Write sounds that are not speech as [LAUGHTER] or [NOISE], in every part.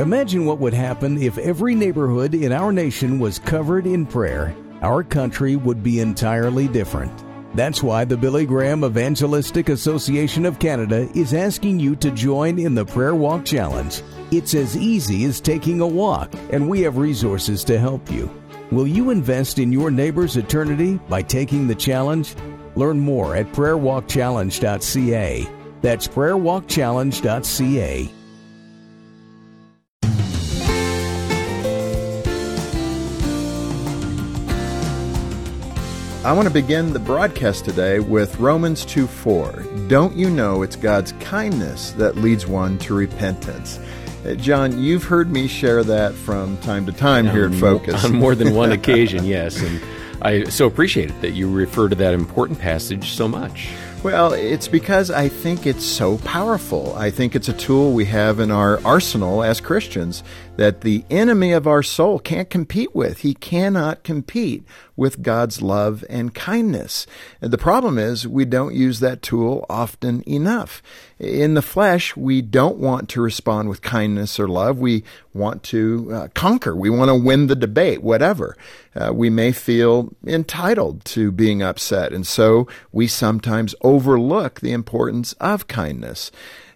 Imagine what would happen if every neighborhood in our nation was covered in prayer. Our country would be entirely different. That's why the Billy Graham Evangelistic Association of Canada is asking you to join in the Prayer Walk Challenge. It's as easy as taking a walk, and we have resources to help you. Will you invest in your neighbor's eternity by taking the challenge? Learn more at prayerwalkchallenge.ca. That's prayerwalkchallenge.ca. I want to begin the broadcast today with Romans 2 4. Don't you know it's God's kindness that leads one to repentance? Uh, John, you've heard me share that from time to time here at Focus. On more than one occasion, [LAUGHS] yes. And I so appreciate it that you refer to that important passage so much. Well, it's because I think it's so powerful. I think it's a tool we have in our arsenal as Christians that the enemy of our soul can't compete with. He cannot compete with God's love and kindness. And the problem is we don't use that tool often enough. In the flesh, we don't want to respond with kindness or love. We want to uh, conquer. We want to win the debate, whatever. Uh, we may feel entitled to being upset. And so we sometimes overlook the importance of kindness.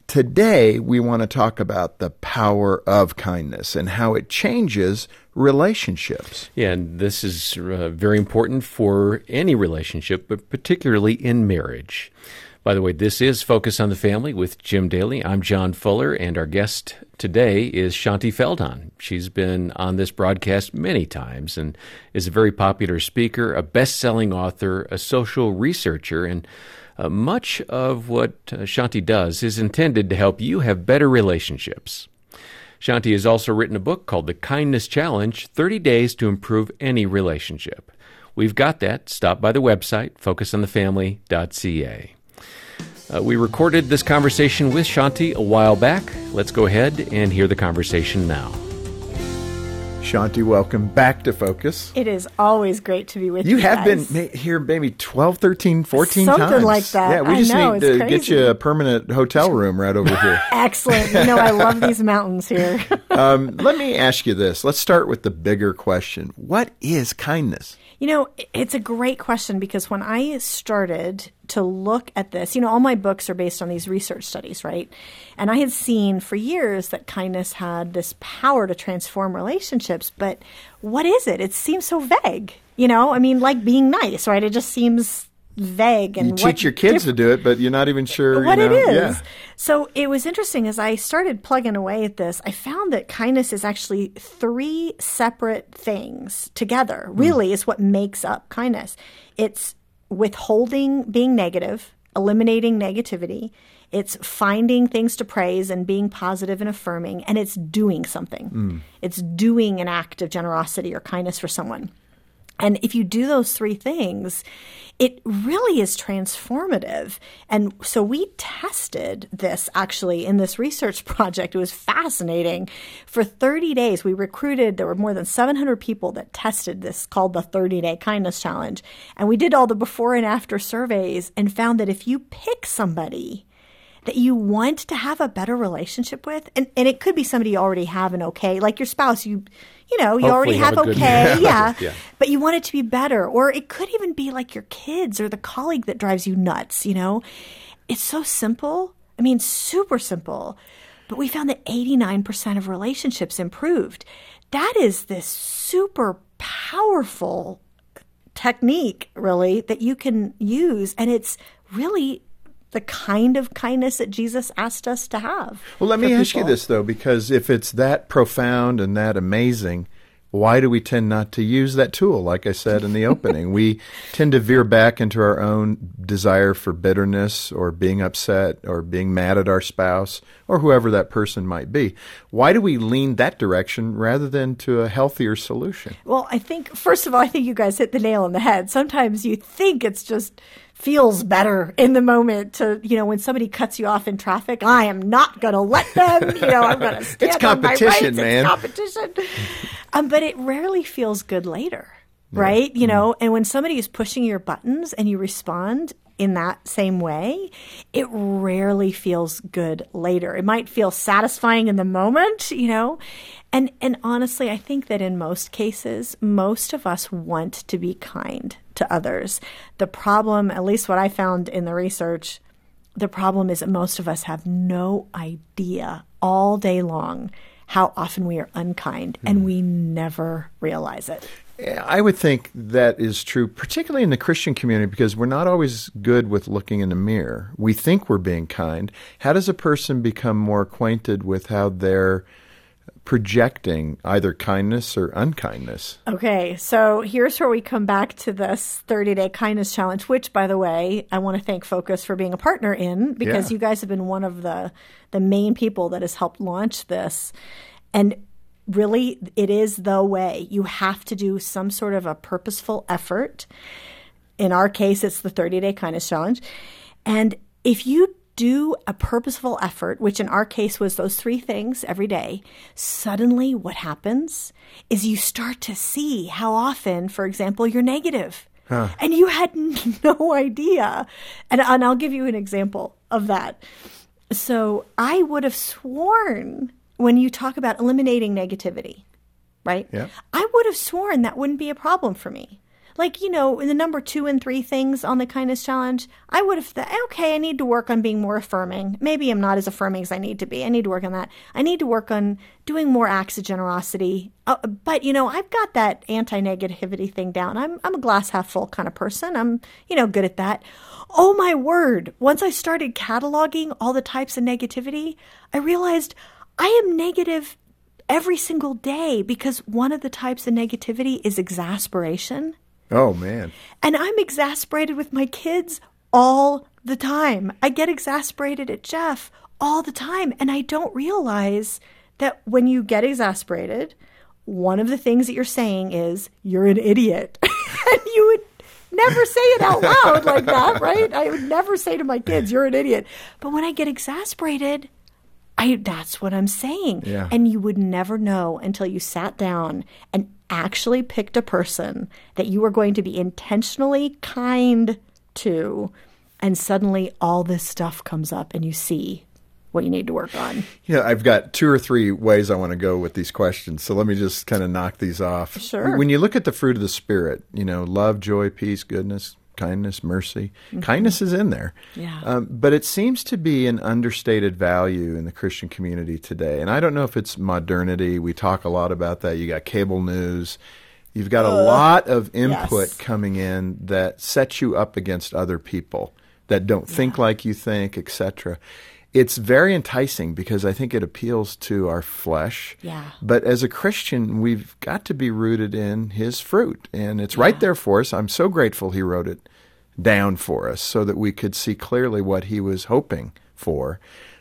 Today, we want to talk about the power of kindness and how it changes relationships. Yeah, and this is uh, very important for any relationship, but particularly in marriage. By the way, this is Focus on the Family with Jim Daly. I'm John Fuller, and our guest today is Shaunti Feldhahn. She's been on this broadcast many times and is a very popular speaker, a best selling author, a social researcher, and uh, much of what uh, Shaunti does is intended to help you have better relationships. Shaunti has also written a book called The Kindness Challenge 30 Days to Improve Any Relationship. We've got that. Stop by the website, focusonthefamily.ca. Uh, we recorded this conversation with Shaunti a while back. Let's go ahead and hear the conversation now. Shaunti, welcome back to Focus. It is always great to be with you. You have guys. been here maybe 12, 13, 14 Something times. like that. Yeah, we I just know, need to get you a permanent hotel room right over here. [LAUGHS] Excellent. You know, I love these mountains here. [LAUGHS] um, let me ask you this. Let's start with the bigger question. What is kindness? You know, it's a great question because when I started to look at this, you know, all my books are based on these research studies, right? And I had seen for years that kindness had this power to transform relationships, but what is it? It seems so vague. You know, I mean, like being nice, right? It just seems vague and You teach your kids to do it, but you're not even sure what you know, it is. Yeah. So it was interesting as I started plugging away at this, I found that kindness is actually three separate things together. Hmm. Really is what makes up kindness. It's withholding being negative, eliminating negativity. It's finding things to praise and being positive and affirming, and it's doing something. Hmm. It's doing an act of generosity or kindness for someone. And if you do those three things, it really is transformative. And so we tested this actually in this research [LAUGHS] project. It was fascinating. For 30 days, we recruited, there were more than 700 people that tested this called the 30 Day Kindness Challenge. And we did all the before and after surveys and found that if you pick somebody, that you want to have a better relationship with and, and it could be somebody you already have an okay like your spouse you you know you already have, have okay yeah, [LAUGHS] Yeah. but you want it to be better. Or it could even be like your kids or the colleague that drives you nuts you know? It's so simple. I mean super simple. But we found that 89% of relationships improved. That is this super powerful technique really that you can use. And it's really the kind of kindness that Jesus asked us to have. Well, let me for ask you this, though, because if it's that profound and that amazing, why do we tend not to use that tool? Like I said in the [LAUGHS] opening, we tend to veer back into our own desire for bitterness or being upset or being mad at our spouse or whoever that person might be. Why do we lean that direction rather than to a healthier solution? Well, I think first of all, I think you guys hit the nail on the head. Sometimes you think it's just feels better in the moment to, you know, when somebody cuts you off in traffic, I am not going to let them, you know, I'm going to stand on my competition, rights. man. It's competition. um, but it rarely feels good later, right? You know, and when somebody is pushing your buttons and you respond, in that same way, it rarely feels good later. It might feel satisfying in the moment, you know. And and honestly, I think that in most cases, most of us want to be kind to others. The problem, at least what I found in the research, the problem is that most of us have no idea all day long how often we are unkind and we never realize it. I would think that is true, particularly in the Christian community, because we're not always good with looking in the mirror. We think we're being kind. How does a person become more acquainted with how they're projecting either kindness or unkindness? Okay, so here's where we come back to this 30 day kindness challenge, which, by the way, I want to thank Focus for being a partner in because Yeah. you guys have been one of the the main people that has helped launch this. And really, it is the way. You have to do some sort of a purposeful effort. In our case, it's the 30 day kindness challenge. And if you do a purposeful effort, which in our case was those three things every day, suddenly what happens is you start to see how often, for example, you're negative. And you had [LAUGHS] no idea. And, and I'll give you an example of that. So I would have sworn when you talk about eliminating negativity, right? Yeah. I would have sworn that wouldn't be a problem for me. Like, you know, the number two and three things on the kindness challenge, I would have thought, okay, I need to work on being more affirming. Maybe I'm not as affirming as I need to be. I need to work on that. I need to work on doing more acts of generosity. Uh, but, you know, I've got that anti negativity thing down. I'm, I'm a glass half full kind of person. I'm, you know, good at that. Oh my word. Once I started cataloging all the types of negativity, I realized I am negative every single day because one of the types of negativity is exasperation. Oh, man. And I'm exasperated with my kids all the time. I get exasperated at Jeff all the time. And I don't realize that when you get exasperated, one of the things that you're saying is, you're an idiot. [LAUGHS] and you would never say it out loud like that, right? I would never say to my kids, you're an idiot. But when I get exasperated, I that's what I'm saying. Yeah. And you would never know until you sat down and actually picked a person that you were going to be intentionally kind to and suddenly all this stuff comes up and you see what you need to work on. Yeah, I've got two or three ways I want to go with these questions. So let me just kind of knock these off. Sure. When you look at the fruit of the Spirit, you know, love, joy, peace, goodness, kindness, mercy, kindness is in there. Yeah. Um, but it seems to be an understated value in the Christian community today. And I don't know if it's modernity. We talk a lot about that. You got cable news. You've got a lot of input yes. coming in that sets you up against other people that don't think like you think, etc. It's very enticing because I think it appeals to our flesh. Yeah. But as a Christian, we've got to be rooted in His fruit, and it's right there for us. I'm so grateful He wrote it down for us so that we could see clearly what He was hoping for.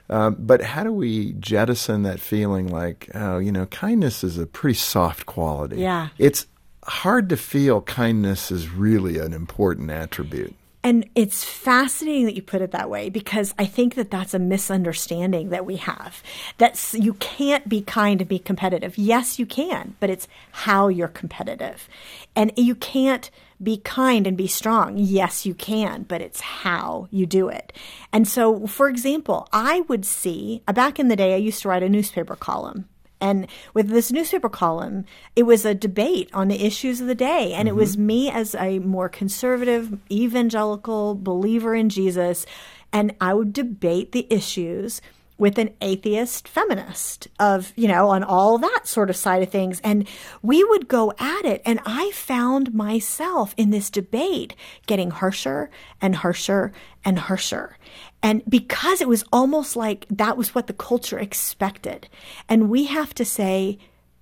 Um, but how do we jettison that feeling like, oh, you know, kindness is a pretty soft quality? Yeah. It's hard to feel kindness is really an important attribute. And it's fascinating that you put it that way because I think that that's a misunderstanding that we have. That you can't be kind and be competitive. Yes, you can, but it's how you're competitive. And you can't be kind and be strong. Yes, you can, but it's how you do it. And so, for example, I would see back in the day, I used to write a newspaper column. And with this newspaper column, it was a debate on the issues of the day. And it was mm-hmm. me as a more conservative, evangelical believer in Jesus. And I would debate the issues with an atheist feminist of, you know, on all that sort of side of things. And we would go at it. And I found myself in this debate getting harsher and harsher and harsher. And because it was almost like that was what the culture expected. And we have to say,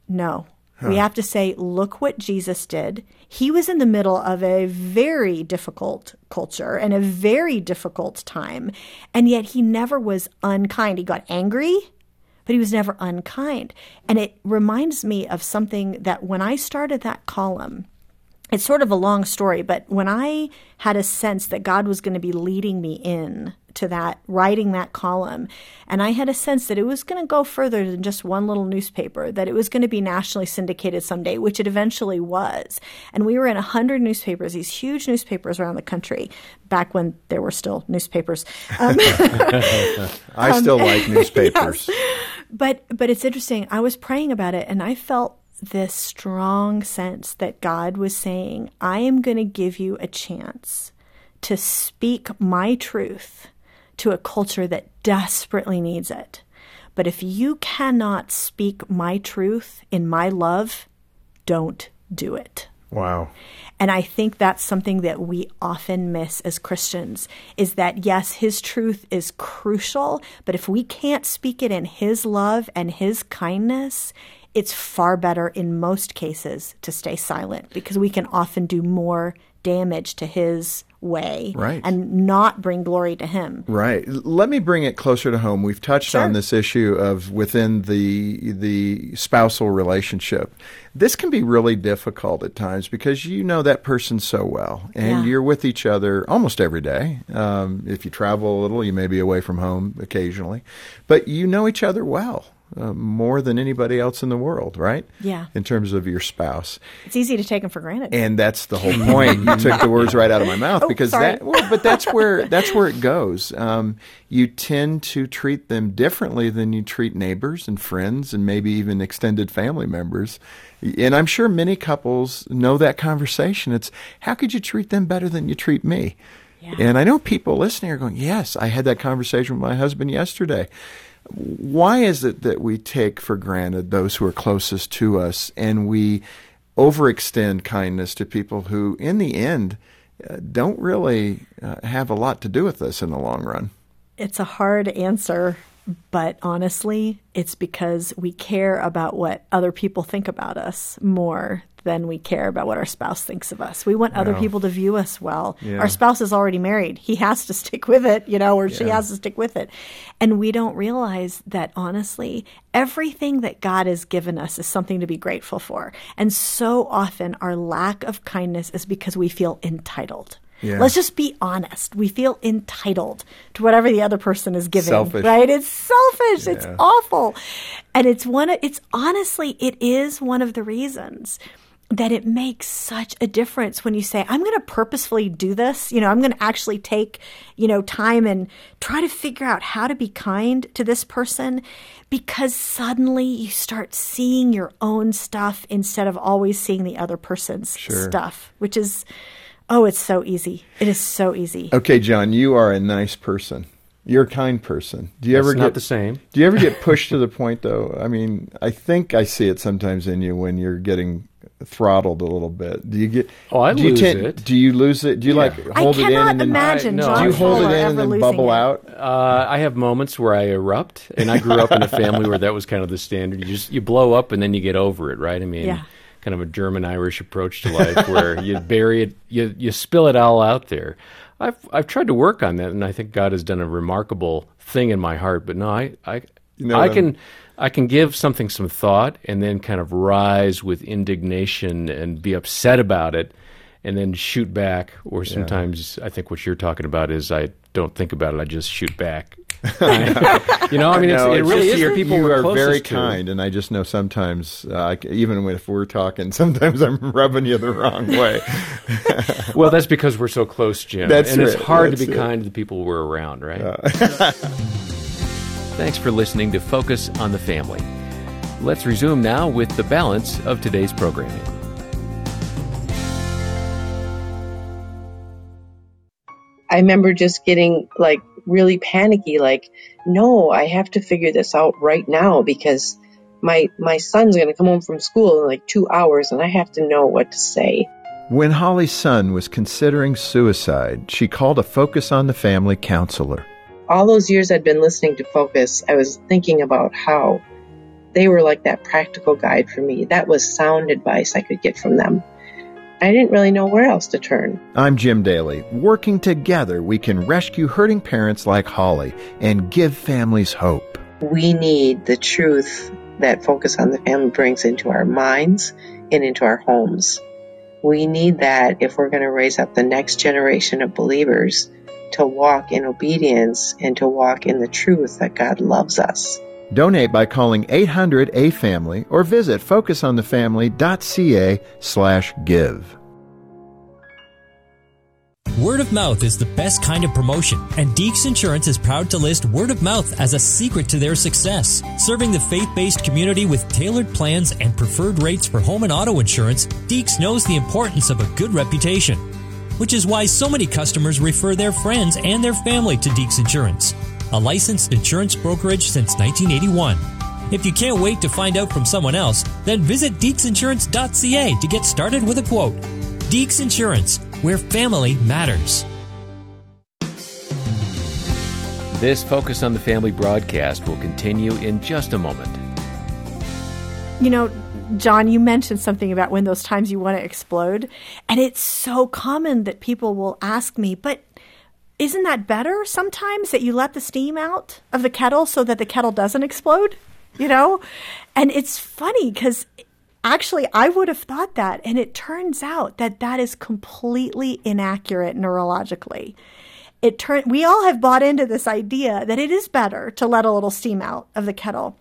no. We have to say, look what Jesus did. He was in the middle of a very difficult culture and a very difficult time. And yet he never was unkind. He got angry, but he was never unkind. And it reminds me of something that when I started that column, it's sort of a long story, but when I had a sense that God was going to be leading me in to that, writing that column. And I had a sense that it was going to go further than just one little newspaper, that it was going to be nationally syndicated someday, which it eventually was. And we were in 100 newspapers, these huge newspapers around the country, back when there were still newspapers. Um, [LAUGHS] I still um, like [LAUGHS] newspapers. Yes. But, but it's interesting. I was praying about it and I felt this strong sense that God was saying, I am going to give you a chance to speak my truth to a culture that desperately needs it. But if you cannot speak my truth in my love, don't do it. Wow. And I think that's something that we often miss as Christians is that yes, his truth is crucial, but if we can't speak it in his love and his kindness, it's far better in most cases to stay silent because we can often do more damage to his way right. and not bring glory to him. Right. Let me bring it closer to home. We've touched sure. on this issue of within the the spousal relationship. This can be really difficult at times because you know that person so well, and yeah. you're with each other almost every day. Um, if you travel a little, you may be away from home occasionally, but you know each other well uh, more than anybody else in the world, right? Yeah. In terms of your spouse. It's easy to take them for granted. And that's the whole [LAUGHS] point. you took the words right out of my mouth oh, because sorry. that. Well, but that's where that's where it goes. Um, you tend to treat them differently than you treat neighbors and friends and maybe even extended family members. And I'm sure many couples know that conversation. It's how could you treat them better than you treat me? Yeah. And I know people listening are going, "Yes, I had that conversation with my husband yesterday." Why is it that we take for granted those who are closest to us and we overextend kindness to people who, in the end, uh, don't really uh, have a lot to do with us in the long run? It's a hard answer, but honestly, it's because we care about what other people think about us more than we care about what our spouse thinks of us. We want other people to view us well. Yeah. Our spouse is already married. He has to stick with it, you know, or she has to stick with it. And we don't realize that honestly, everything that God has given us is something to be grateful for. And so often our lack of kindness is because we feel entitled. Yeah. Let's just be honest. We feel entitled to whatever the other person is giving, Selfish. right? It's selfish. It's awful. And it's one of, it's honestly, it is one of the reasons that it makes such a difference when you say, I'm going to purposefully do this. You know, I'm going to actually take, you know, time and try to figure out how to be kind to this person because suddenly you start seeing your own stuff instead of always seeing the other person's Sure. stuff, which is, oh, it's so easy. It is so easy. Okay, John, you are a nice person. You're a kind person. Do you That's ever not get the same. Do you ever get [LAUGHS] pushed to the point though? I mean, I think I see it sometimes in you when you're getting throttled a little bit. Do you get? Oh, I do you lose tend- it. Do you lose it? Do you Yeah. like I hold it in cannot and then imagine I- no. Do you hold it in and then bubble it. out? Uh, I have moments where I erupt, and I grew up in a family where that was kind of the standard. You just you blow up and then you get over it, right? I mean, Yeah. kind of a German Irish approach to life, where [LAUGHS] you bury it, you you spill it all out there. I've I've tried to work on that, and I think God has done a remarkable thing in my heart. But no, I I You know, I um, can I can give something some thought, and then kind of rise with indignation and be upset about it. And then shoot back, or sometimes I think what you're talking about is I don't think about it; I just shoot back. [LAUGHS] you know, I mean, No, it's, it it's really is your people You are very to. kind, and I just know sometimes, uh, even if we're talking, [LAUGHS] sometimes I'm rubbing you the wrong way. [LAUGHS] Well, that's because we're so close, Jim. That's and it's it, hard to be it. kind to the people we're around, right? Thanks for listening to Focus on the Family. Let's resume now with the balance of today's programming. I remember just getting like really panicky, like, no, I have to figure this out right now because my my son's gonna come home from school in like two hours and I have to know what to say. When Holly's son was considering suicide, she called a Focus on the Family counselor. All those years I'd been listening to Focus, I was thinking about how they were like that practical guide for me. That was sound advice I could get from them. I didn't really know where else to turn. I'm Jim Daly. Working together, we can rescue hurting parents like Holly and give families hope. we need the truth that Focus on the Family brings into our minds and into our homes. We need that if we're going to raise up the next generation of believers to walk in obedience and to walk in the truth that God loves us. Donate by calling 800 A Family or visit focusonthefamily.ca slash give. Word of mouth is the best kind of promotion, and Deeks Insurance is proud to list word of mouth as a secret to their success. Serving the faith based community with tailored plans and preferred rates for home and auto insurance, Deeks knows the importance of a good reputation, which is why so many customers refer their friends and their family to Deeks Insurance, a licensed insurance brokerage since 1981. If you can't wait to find out from someone else, then visit deeksinsurance.ca to get started with a quote. Deeks Insurance, where family matters. This Focus on the Family broadcast will continue in just a moment. You know, John, you mentioned something about when those times you want to explode. And it's so common that people will ask me, but isn't that better sometimes that you let the steam out of the kettle so that the kettle doesn't explode? You know? And it's funny because actually I would have thought that. And it turns out that that is completely inaccurate neurologically. It turn, we all have bought into this idea that it is better to let a little steam out of the kettle.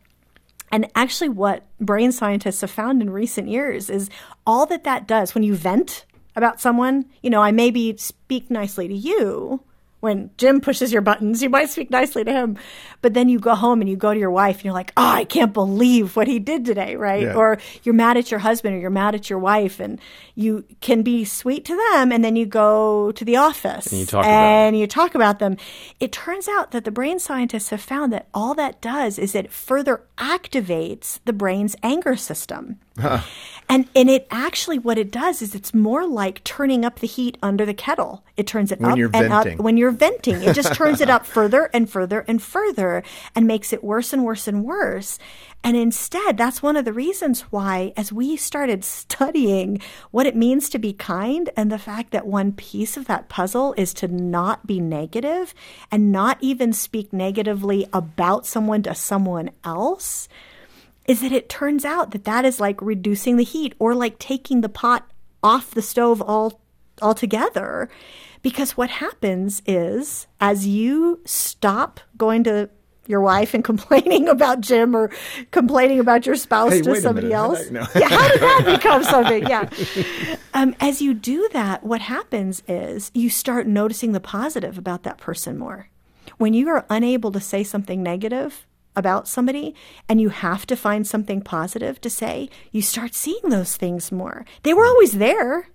And actually, what brain scientists have found in recent years is all that that does when you vent about someone, you know, I maybe speak nicely to you, when Jim pushes your buttons, you might speak nicely to him, but then you go home and you go to your wife and you're like, oh, I can't believe what he did today, right? Yeah. Or you're mad at your husband or you're mad at your wife and you can be sweet to them and then you go to the office And you talk about and you talk about them. It turns out that the brain scientists have found that all that does is it further activates the brain's anger system. And and it actually what it does is it's more like turning up the heat under the kettle. It turns it When up you're and up venting. when you're venting. It just turns it up [LAUGHS] further and further and further and makes it worse and worse and worse. And instead, that's one of the reasons why as we started studying what it means to be kind and the fact that one piece of that puzzle is to not be negative and not even speak negatively about someone to someone else is that it turns out that that is like reducing the heat or like taking the pot off the stove all altogether because what happens is as you stop going to your wife and [LAUGHS] complaining about Jim or complaining about your spouse Hey, to somebody else. No. yeah, how did that [LAUGHS] become something? Yeah. [LAUGHS] Um, as you do that, what happens is you start noticing the positive about that person more. When you are unable to say something negative about somebody and you have to find something positive to say, you start seeing those things more. They were always there.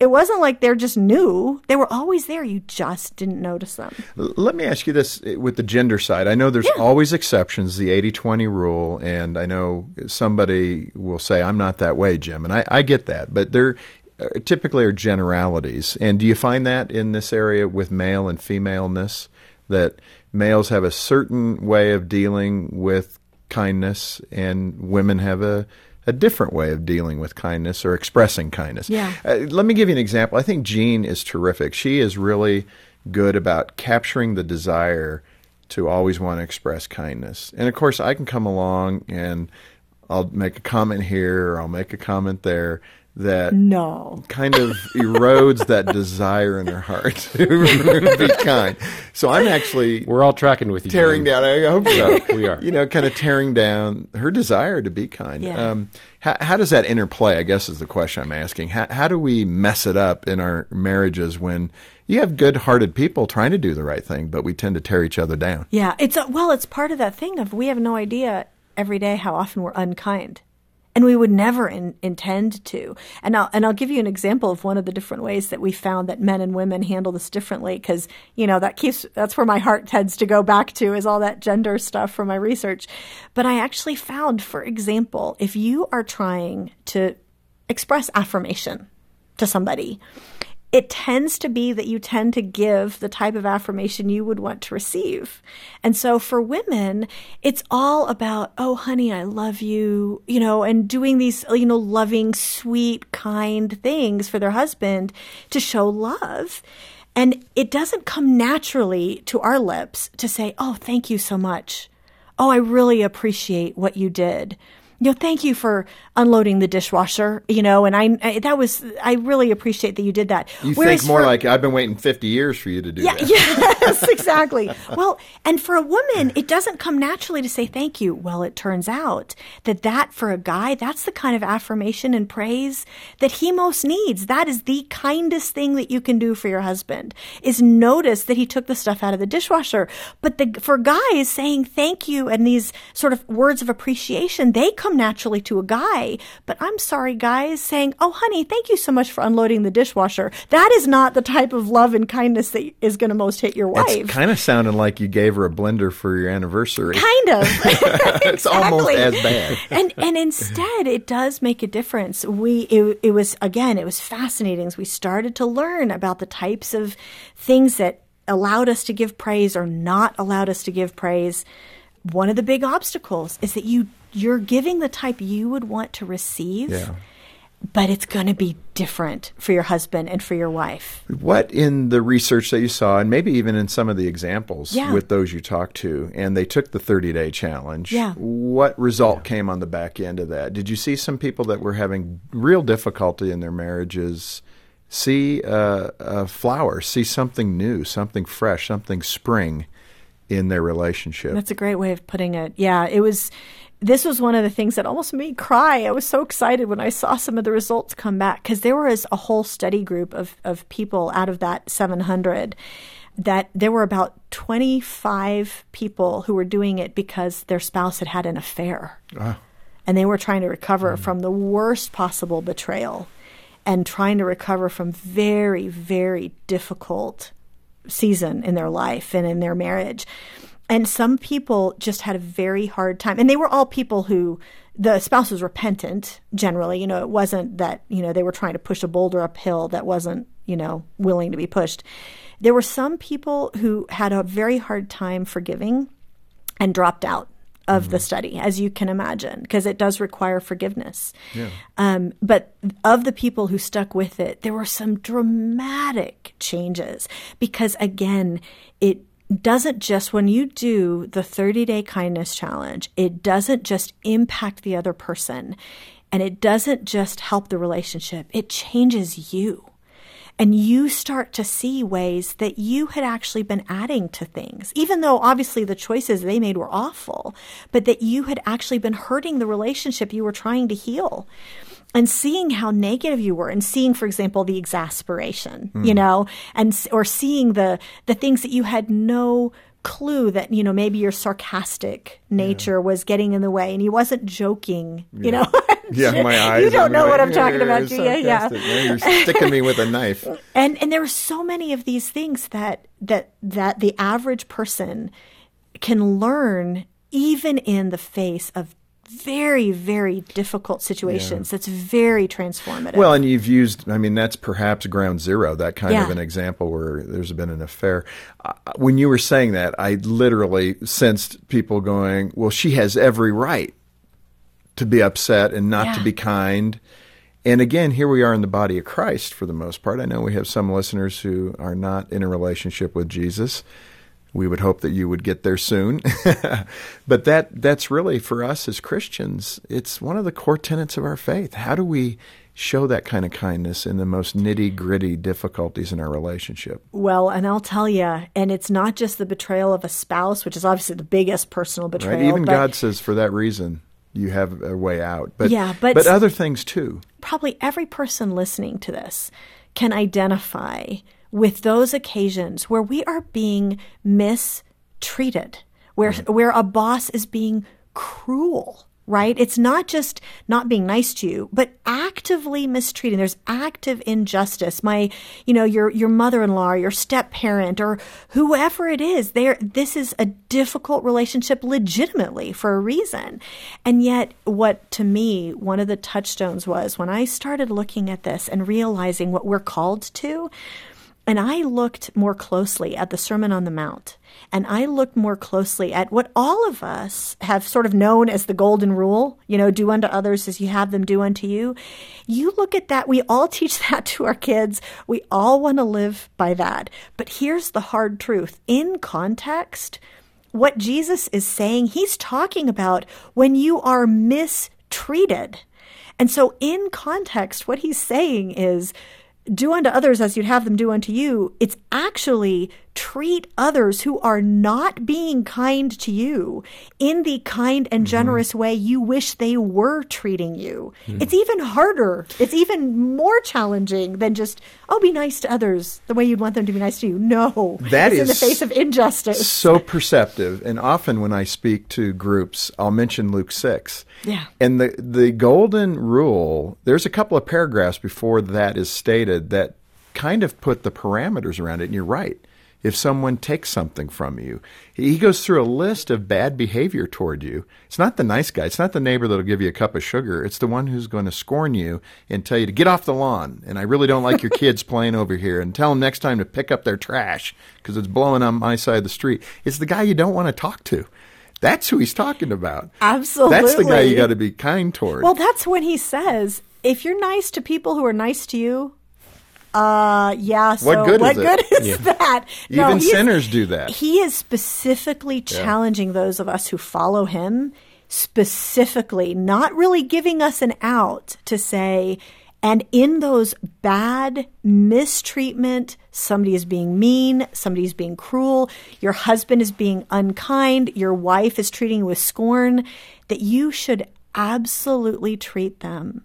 It wasn't like they're just new. They were always there. You just didn't notice them. Let me ask you this uh, with the gender side. I know there's always exceptions, the 80 20 rule, and I know somebody will say, I'm not that way, Jim. And I, I get that, but there uh, typically are generalities. And do you find that in this area with male and femaleness? That males have a certain way of dealing with kindness, and women have a a different way of dealing with kindness or expressing kindness. Yeah. Uh, let me give you an example. I think Jean is terrific. She is really good about capturing the desire to always want to express kindness. And of course, I can come along and I'll make a comment here or I'll make a comment there that No. kind of erodes that desire in her heart [LAUGHS] to be kind. So I'm actually We're all tracking with you. tearing Jim. down. I hope so. We are. You know, kind of tearing down her desire to be kind. Yeah. Um, how, how does that interplay? I guess is the question I'm asking. How, how do we mess it up in our marriages when you have good-hearted people trying to do the right thing, but we tend to tear each other down? Yeah, it's a, well, it's part of that thing of we have no idea every day how often we're unkind. And we would never in, intend to. And I'll, and I'll give you an example of one of the different ways that we found that men and women handle this differently. Cause, you know, that keeps, that's where my heart tends to go back to is all that gender stuff from my research. But I actually found, for example, if you are trying to express affirmation to somebody, it tends to be that you tend to give the type of affirmation you would want to receive. And so for women, it's all about, oh, honey, I love you, you know, and doing these, you know, loving, sweet, kind things for their husband to show love. And it doesn't come naturally to our lips to say, oh, thank you so much. Oh, I really appreciate what you did you know, thank you for unloading the dishwasher, you know, and I, I that was, I really appreciate that you did that. You Whereas think more for- like I've been waiting 50 years for you to do yeah, that. yes, [LAUGHS] exactly. Well, and for a woman, it doesn't come naturally to say thank you. Well, it turns out that that for a guy, that's the kind of affirmation and praise that he most needs. That is the kindest thing that you can do for your husband is notice that he took the stuff out of the dishwasher. But the, for guys saying thank you and these sort of words of appreciation, they come naturally to a guy. But I'm sorry, guys, saying, Oh, honey, thank you so much for unloading the dishwasher. That is not the type of love and kindness that is going to most hit your wife. It's kind of sounding like you gave her a blender for your anniversary. Kind of. [LAUGHS] [LAUGHS] it's almost as bad. and and instead, it does make a difference. We it, it was again, it was fascinating as we started to learn about the types of things that allowed us to give praise or not allowed us to give praise. One of the big obstacles is that you you're giving the type you would want to receive. Yeah but it's going to be different for your husband and for your wife. What in the research that you saw, and maybe even in some of the examples yeah. with those you talked to, and they took the 30 day challenge, yeah. what result yeah. came on the back end of that? Did you see some people that were having real difficulty in their marriages? See uh, a flower, see something new, something fresh, something spring in their relationship. That's a great way of putting it. Yeah, it was this was one of the things that almost made me cry. I was so excited when I saw some of the results come back because there was a whole study group of, of people out of that 700 that there were about 25 people who were doing it because their spouse had had an affair. Ah. And they were trying to recover mm. from the worst possible betrayal and trying to recover from very, very difficult season in their life and in their marriage. And some people just had a very hard time. And they were all people who the spouse was repentant generally. You know, it wasn't that, you know, they were trying to push a boulder uphill that wasn't, you know, willing to be pushed. There were some people who had a very hard time forgiving and dropped out of mm-hmm. the study, as you can imagine, because it does require forgiveness. Yeah. Um, but of the people who stuck with it, there were some dramatic changes because, again, it doesn't just, when you do the 30 day kindness challenge, it doesn't just impact the other person and it doesn't just help the relationship, it changes you. And you start to see ways that you had actually been adding to things, even though obviously the choices they made were awful, but that you had actually been hurting the relationship you were trying to heal and seeing how negative you were and seeing for example the exasperation mm. you hmm. know and or seeing the the things that you had no clue that you know maybe your sarcastic nature yeah. was getting in the way and he wasn't joking you know [LAUGHS] yeah my eyes you don't know what i'm talking about do you yeah you're [LAUGHS] sticking me with a knife and and there are so many of these things that that that the average person can learn even in the face of very, very difficult situations. Yeah. That's very transformative. Well, and you've used, I mean, that's perhaps ground zero, that kind yeah. of an example where there's been an affair. Uh, when you were saying that, I literally sensed people going, well, she has every right to be upset and not yeah. to be kind. And again, here we are in the body of Christ for the most part. I know we have some listeners who are not in a relationship with Jesus we would hope that you would get there soon. [LAUGHS] but that that's really for us as Christians, it's one of the core tenets of our faith. How do we show that kind of kindness in the most nitty gritty difficulties in our relationship? Well, and I'll tell you, and it's not just the betrayal of a spouse, which is obviously the biggest personal betrayal. Right? Even God says for that reason you have a way out. But yeah, but, but other things too. Probably every person listening to this can identify with those occasions where we are being mistreated, where, mm-hmm. where a boss is being cruel right? It's not just not being nice to you, but actively mistreating. There's active injustice. My, you know, your your mother-in-law, or your step-parent, or whoever it is, there this is a difficult relationship legitimately for a reason. And yet what to me one of the touchstones was when I started looking at this and realizing what we're called to and I looked more closely at the Sermon on the Mount, and I looked more closely at what all of us have sort of known as the golden rule, you know, do unto others as you have them do unto you. You look at that, we all [LAUGHS] teach that to our kids. We all want to live by that. But here's the hard truth in context, what Jesus is saying, he's talking about when you are mistreated. And so, in context, what he's saying is, do unto others as you'd have them do unto you, it's actually treat others who are not being kind to you in the kind and generous mm-hmm. way you wish they were treating you. Mm. It's even harder. It's even more challenging than just, oh, be nice to others the way you'd want them to be nice to you. No. That is in the face of injustice. So perceptive. And often when I speak to groups, I'll mention Luke 6. Yeah. And the, the golden rule, there's a couple of paragraphs before that is stated that kind of put the parameters around it. And you're right if someone takes something from you. He goes through a list of bad behavior toward you. It's not the nice guy. It's not the neighbor that'll give you a cup of sugar. It's the one who's going to scorn you and tell you to get off the lawn. And I really don't like your kids [LAUGHS] playing over here. And tell them next time to pick up their trash because it's blowing on my side of the street. It's the guy you don't want to talk to. That's who he's talking about. Absolutely. That's the guy you got to be kind toward. Well, that's when he says, if you're nice to people who are nice to you, uh, yeah. So what good what is good is yeah. that? Even sinners do that. He is specifically challenging yeah. those of us who follow him, specifically, not really giving us an out to say, and in those bad mistreatment, somebody is being mean, somebody is being cruel, your husband is being unkind, your wife is treating you with scorn, that you should absolutely treat them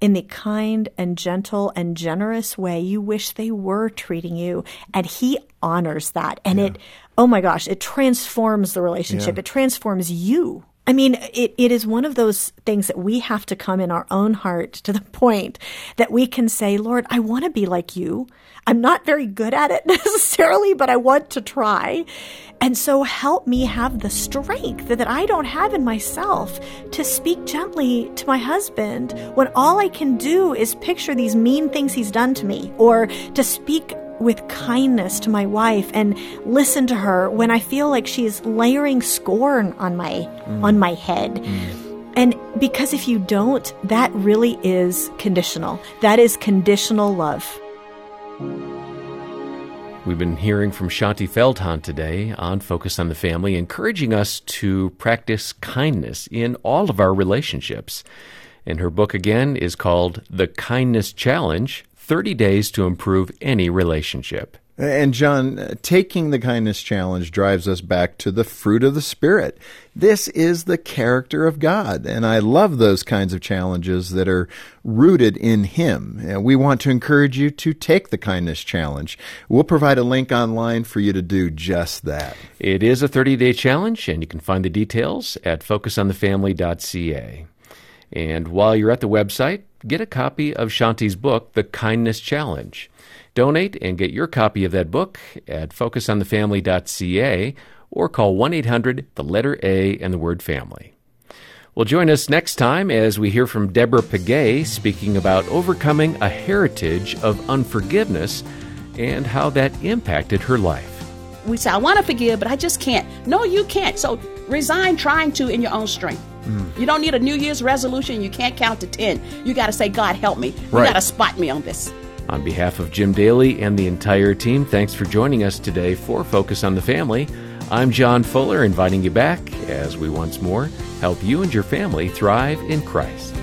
in the kind and gentle and generous way you wish they were treating you. And he honors that. And yeah. it, oh my gosh, it transforms the relationship. Yeah. It transforms you. I mean, it, it is one of those things that we have to come in our own heart to the point that we can say, Lord, I want to be like you. I'm not very good at it [LAUGHS] necessarily, but I want to try. And so help me have the strength that I don't have in myself to speak gently to my husband when all I can do is picture these mean things he's done to me or to speak with kindness to my wife and listen to her when I feel like she's layering scorn on my mm. on my head. Mm. And because if you don't, that really is conditional. That is conditional love. We've been hearing from Shaunti Feldhahn today on Focus on the Family, encouraging us to practice kindness in all of our relationships. And her book again is called The Kindness Challenge 30 Days to Improve Any Relationship. And John, taking the kindness challenge drives us back to the fruit of the Spirit. This is the character of God. And I love those kinds of challenges that are rooted in Him. And we want to encourage you to take the kindness challenge. We'll provide a link online for you to do just that. It is a 30 day challenge, and you can find the details at focusonthefamily.ca. And while you're at the website, get a copy of Shaunti's book, The Kindness Challenge. Donate and get your copy of that book at focusonthefamily.ca or call 1 800 the letter A and the word family. Well, join us next time as we hear from Deborah Pagay speaking about overcoming a heritage of unforgiveness and how that impacted her life. We say, I want to forgive, but I just can't. No, you can't. So resign trying to in your own strength. Mm. You don't need a New Year's resolution. You can't count to 10. You got to say, God, help me. You right. got to spot me on this. On behalf of Jim Daly and the entire team, thanks for joining us today for Focus on the Family. I'm John Fuller, inviting you back as we once more help you and your family thrive in Christ.